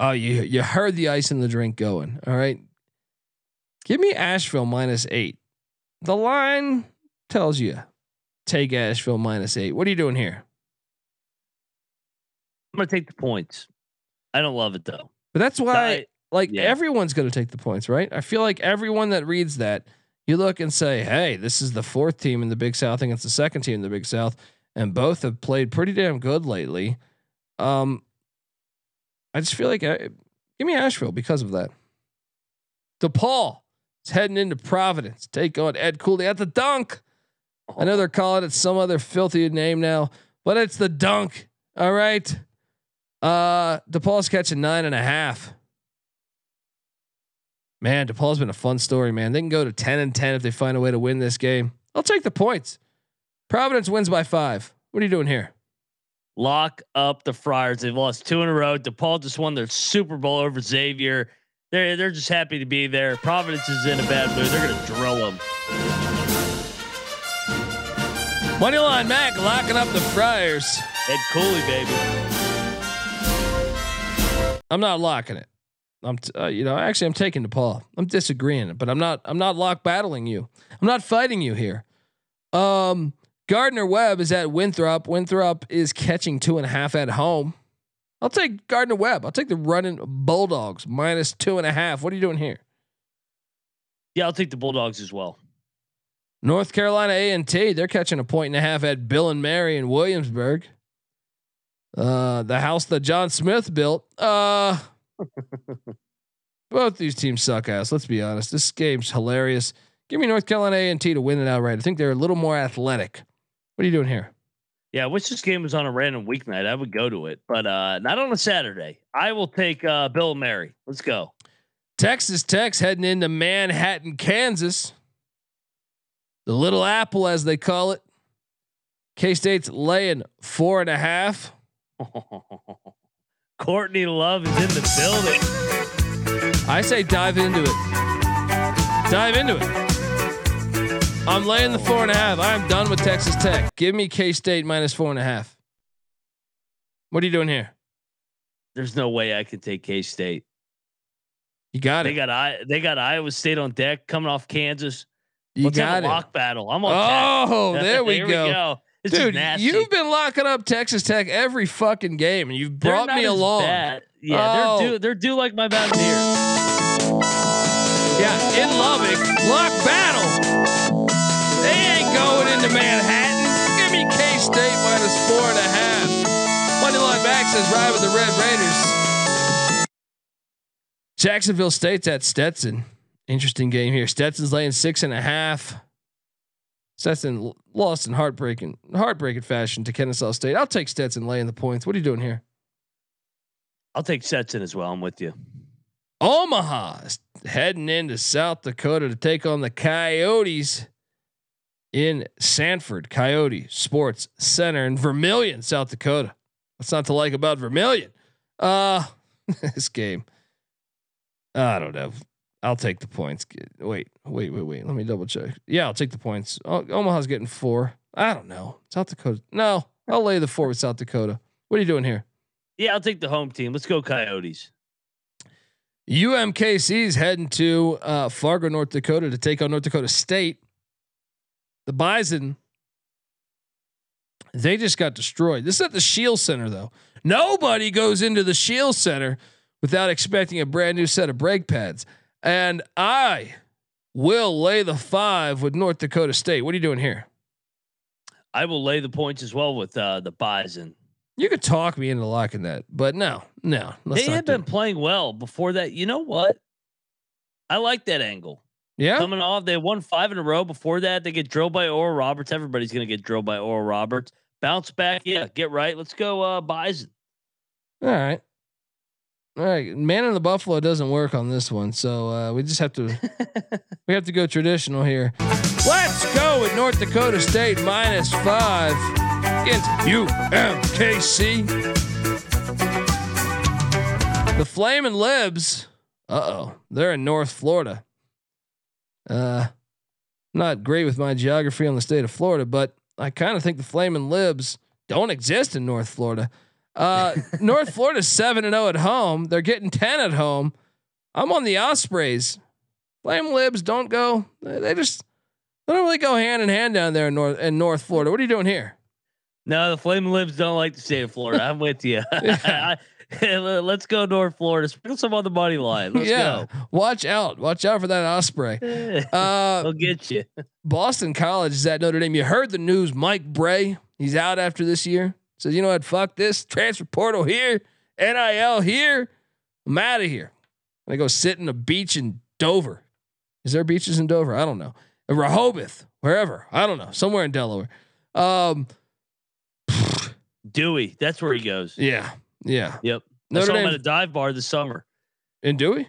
Oh, you you heard the ice in the drink going. All right. Give me Asheville minus eight. The line tells you take Asheville minus eight. What are you doing here? I'm going to take the points. I don't love it, though. But that's why, I- like, yeah. everyone's going to take the points, right? I feel like everyone that reads that, you look and say, hey, this is the fourth team in the Big South against the second team in the Big South, and both have played pretty damn good lately. Um, I just feel like, uh, give me Asheville because of that. DePaul is heading into Providence. Take on Ed Cooley at the dunk. I know they're calling it some other filthy name now, but it's the dunk. All right. Uh, DePaul's catching nine and a half. Man, DePaul's been a fun story, man. They can go to 10 and 10 if they find a way to win this game. I'll take the points. Providence wins by five. What are you doing here? lock up the Friars. They've lost two in a row. DePaul just won their Super Bowl over Xavier. They're they're just happy to be there. Providence is in a bad mood. They're gonna drill them. Money line Mac locking up the Friars. Ed Cooley, baby. I'm not locking it. I'm, t- uh, you know, actually, I'm taking DePaul. I'm disagreeing, but I'm not. I'm not lock battling you. I'm not fighting you here. Um, Gardner Webb is at Winthrop. Winthrop is catching two and a half at home. I'll take Gardner Webb. I'll take the running Bulldogs minus two and a half. What are you doing here? Yeah, I'll take the Bulldogs as well. North Carolina A and T. They're catching a point and a half at Bill and Mary in Williamsburg. Uh, the house that John Smith built. Uh, both these teams suck ass. Let's be honest. This game's hilarious. Give me North Carolina A and T to win it outright. I think they're a little more athletic. What are you doing here? Yeah, I wish this game was on a random weeknight. I would go to it, but uh, not on a Saturday. I will take uh, Bill and Mary. Let's go. Texas Tech's heading into Manhattan, Kansas. The Little Apple, as they call it. K State's laying four and a half. [LAUGHS] Courtney Love is in the building. I say dive into it. Dive into it. I'm laying the four and a half. I'm done with Texas Tech. Give me K State minus four and a half. What are you doing here? There's no way I could take K State. You got They it. got I they got Iowa State on deck coming off Kansas. You Let's have got a it. lock battle. I'm on. Oh, Tech. [LAUGHS] there we go. Is Dude, nasty. you've been locking up Texas Tech every fucking game, and you've brought me along. bad. Yeah, Oh. they're due. They're due like my bad Mountaineers. Yeah, in Lubbock, lock battle. They ain't going into Manhattan. Give me K State minus four and a half. Money line Mac says ride with the Red Raiders. Jacksonville State's at Stetson. Interesting game here. Stetson's laying six and a half. Stetson lost in heartbreaking, heartbreaking fashion to Kennesaw State. I'll take Stetson laying the points. What are you doing here? I'll take Stetson as well. I'm with you. Omaha is heading into South Dakota to take on the Coyotes in Sanford Coyote Sports Center in Vermilion, South Dakota. What's not to like about Vermilion? Uh [LAUGHS] this game. I don't know. I'll take the points. Wait, wait, wait, wait. Let me double check. Yeah, I'll take the points. Omaha's getting four. I don't know. South Dakota. No, I'll lay the four with South Dakota. What are you doing here? Yeah, I'll take the home team. Let's go Coyotes. UMKC's heading to uh, Fargo, North Dakota to take on North Dakota State. The Bison, they just got destroyed. This is at the Scheels Center, though. Nobody goes into the Scheels Center without expecting a brand new set of brake pads. And I will lay the five with North Dakota State. What are you doing here? I will lay the points as well with uh, the Bison. You could talk me into locking that, but no, no. they have been it. playing well before that. You know what? I like that angle. Yeah. Coming off, they won five in a row. Before that, they get drilled by Oral Roberts. Everybody's going to get drilled by Oral Roberts. Bounce back. Yeah, get right. Let's go, uh, Bison. All right. All right. Man in the Buffalo doesn't work on this one. So uh, we just have to [LAUGHS] we have to go traditional here. Let's go with North Dakota State minus five against UMKC. The Flamin' Libs. Uh oh. They're in North Florida. Uh not great with my geography on the state of Florida, but I kind of think the Flamin' Libs don't exist in North Florida. Uh, North Florida's seven and zero at home. They're getting ten at home. I'm on the Ospreys. Flame Libs don't go. They just they don't really go hand in hand down there in North in North Florida. What are you doing here? No, the Flame Libs don't like the state of Florida. I'm with you. [LAUGHS] [LAUGHS] Let's go North Florida. Sprinkle some on the money line. Let's yeah, watch out, watch out for that Osprey. [LAUGHS] Uh, I'll get you. Boston College is at Notre Dame. You heard the news. Mike Brey, he's out after this year. Says, you know what? Fuck this. Transfer portal here. NIL here. I'm out of here. I go sit in a beach in Dover. Is there beaches in Dover? I don't know. In Rehoboth, wherever. I don't know. Somewhere in Delaware. Um, Dewey. That's where he goes. yeah, yeah. Yep. I Notre saw him Dame at a dive bar this summer. in Dewey?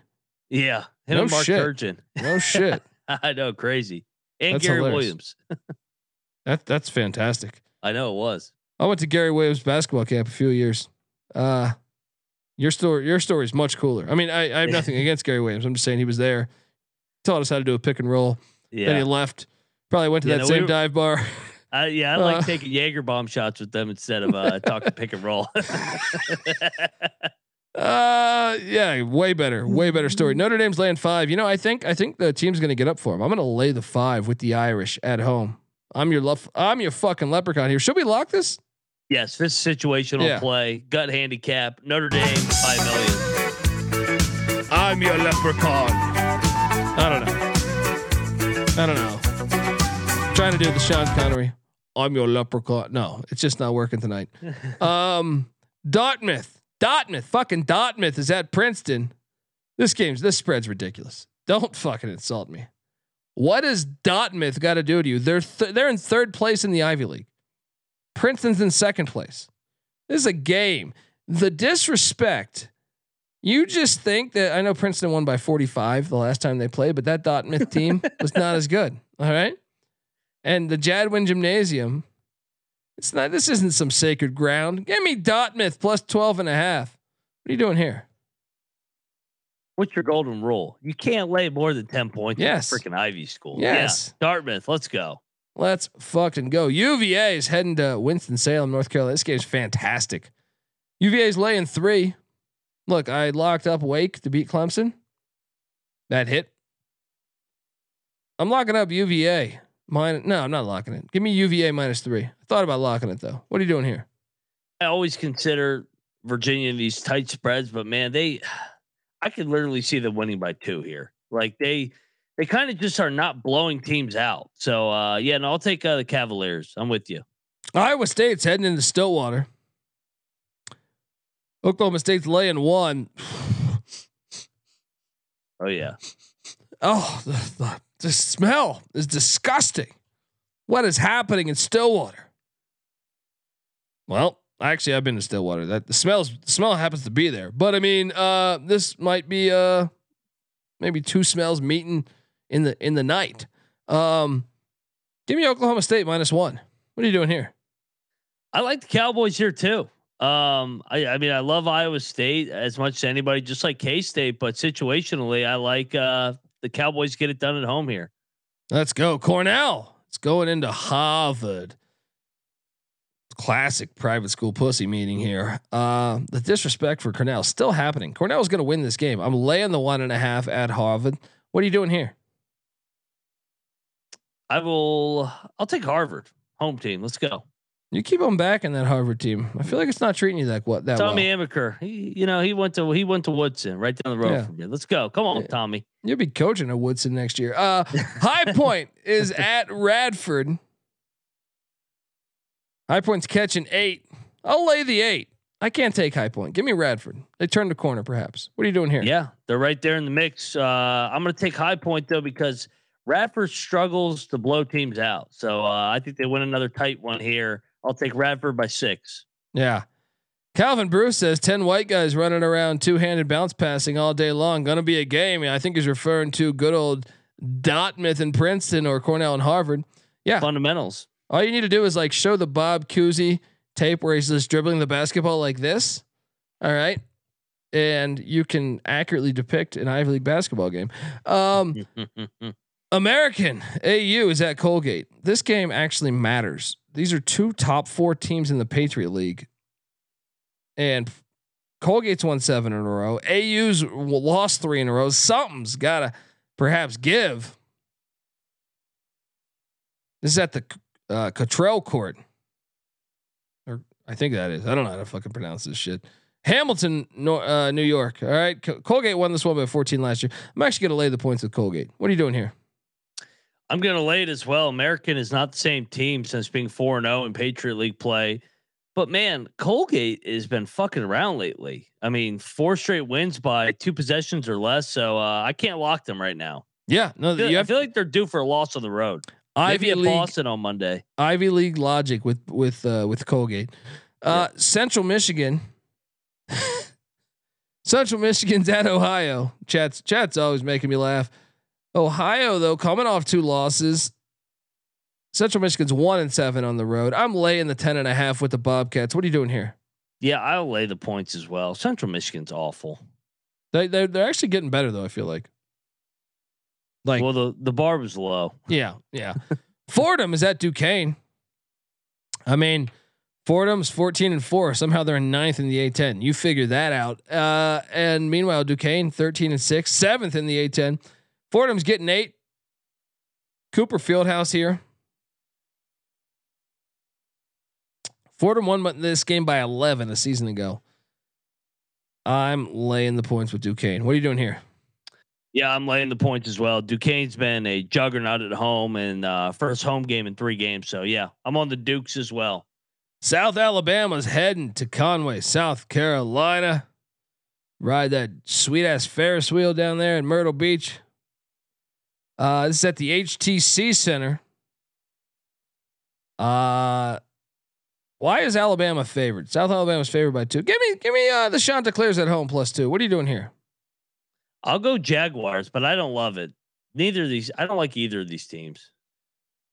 Yeah. Him No and Mark shit. Turgeon. No shit. [LAUGHS] I know, crazy. And That's Gary hilarious. Williams. [LAUGHS] that that's fantastic. I know it was. I went to Gary Williams basketball camp a few years. Uh, your story, your story is much cooler. I mean, I, I have [LAUGHS] nothing against Gary Williams. I'm just saying he was there, taught us how to do a pick and roll. Then he left. Probably went to Yeah, that no, same we were- dive bar. I, yeah. I like Uh. taking Jaeger bomb shots with them instead of uh, [LAUGHS] talking pick and roll. [LAUGHS] Uh, yeah, way better, way better story. Notre Dame's laying five. You know, I think I think the team's gonna get up for him. I'm gonna lay the five with the Irish at home. I'm your love. I'm your fucking leprechaun here. Should we lock this? Yes, this is situational Yeah. play, gut handicap, Notre Dame five million. I'm your leprechaun. I don't know. I don't know. trying to do the Sean Connery. I'm your leprechaun. No, it's just not working tonight. [LAUGHS] Um, Dartmouth, Dartmouth, fucking Dartmouth is at Princeton. This game's this spread's ridiculous. Don't fucking insult me. What does Dartmouth got to do to you? They're th- they're in third place in the Ivy League. Princeton's in second place. This is a game. The disrespect. You just think that I know Princeton won by 45 the last time they played, but that Dartmouth team [LAUGHS] was not as good. All right. And the Jadwin Gymnasium, it's not, this isn't some sacred ground. Give me Dartmouth plus 12 and a half. What are you doing here? What's your golden rule? You can't lay more than ten points. Yes. in a freaking Ivy school. Yes. Yeah. Dartmouth. Let's go. Let's fucking go. UVA is heading to Winston-Salem, North Carolina. This game's fantastic. UVA's laying three. Look, I locked up Wake to beat Clemson. That hit. I'm locking up UVA. Mine, no, I'm not locking it. Give me UVA minus three. I thought about locking it though. What are you doing here? I always consider Virginia in these tight spreads, but man, they I could literally see them winning by two here. Like they they kind of just are not blowing teams out. So uh yeah, no, I'll take uh, the Cavaliers. I'm with you. Iowa State's heading into Stillwater. Oklahoma State's laying one. Oh yeah. Oh, the, the, the smell is disgusting. What is happening in Stillwater? Well, actually, I've been to Stillwater. That the smells the smell happens to be there. But I mean, uh, this might be uh maybe two smells meeting in the in the night. Um, give me Oklahoma State minus one. What are you doing here? I like the Cowboys here too. Um, I, I mean, I love Iowa State as much as anybody, just like K State, but situationally, I like uh, the Cowboys get it done at home here. Let's go. Cornell. It's going into Harvard. Classic private school pussy meeting here. Uh, the disrespect for Cornell still happening. Cornell's going to win this game. I'm laying the one and a half at Harvard. What are you doing here? I will. I'll take Harvard home team. Let's go. You keep on back in that Harvard team. I feel like it's not treating you that what that Tommy well. Amaker. He, you know, he went to he went to Woodson right down the road Yeah. from you. Let's go. Come on, Yeah. Tommy. You'll be coaching at Woodson next year. Uh, High [LAUGHS] Point is at Radford. High Point's catching eight. I'll lay the eight. I can't take High Point. Give me Radford. They turned the corner, perhaps. What are you doing here? Yeah, they're right there in the mix. Uh, I'm going to take High Point though because Radford struggles to blow teams out. So uh, I think they win another tight one here. I'll take Radford by six. Yeah. Calvin Bruce says 10 white guys running around two handed bounce passing all day long. Gonna be a game. I think he's referring to good old Dartmouth and Princeton or Cornell and Harvard. Yeah. Fundamentals. All you need to do is like show the Bob Cousy tape where he's just dribbling the basketball like this. All right. And you can accurately depict an Ivy League basketball game. Um, [LAUGHS] American AU is at Colgate. This game actually matters. These are two top four teams in the Patriot League. And Colgate's won seven in a row. AU's lost three in a row. Something's got to perhaps give. This is at the uh, Cotterell Court. Or I think that is. I don't know how to fucking pronounce this shit. Hamilton, uh, New York. All right. Colgate won this one by 14 last year. I'm actually going to lay the points with Colgate. What are you doing here? I'm going to lay it as well. American is not the same team since being 4 0 in Patriot League play. But man, Colgate has been fucking around lately. I mean, four straight wins by two possessions or less. So uh, I can't lock them right now. Yeah. No, I feel, I feel like they're due for a loss on the road. Maybe Ivy at League. Boston on Monday. Ivy League logic with with uh, with Colgate. Uh, Central Michigan. [LAUGHS] Central Michigan's at Ohio. Chat's chat's always making me laugh. Ohio though coming off two losses. Central Michigan's one and seven on the road. I'm laying the ten and a half with the Bobcats. What are you doing here? Yeah, I'll lay the points as well. Central Michigan's awful. They they're, they're actually getting better though. I feel like. Like well, the the bar was low. yeah yeah. [LAUGHS] Fordham is at Duquesne. I mean, Fordham's 14 and four. Somehow they're in ninth in the A10. You figure that out. Uh, and meanwhile, Duquesne 13 and six, seventh in the A10. Fordham's getting eight. Cooper Fieldhouse here. Fordham won this game by 11 a season ago. I'm laying the points with Duquesne. What are you doing here? Yeah, I'm laying the points as well. Duquesne's been a juggernaut at home and uh, first home game in three games. So yeah, I'm on the Dukes as well. South Alabama's heading to Conway, South Carolina. Ride that sweet ass Ferris wheel down there in Myrtle Beach. Uh, this is at the HTC Center. Uh, why is Alabama favored? South Alabama's favored by two. Give me, give me uh, the Chanticleers at home plus two. What are you doing here? I'll go Jaguars, but I don't love it. Neither of these. I don't like either of these teams.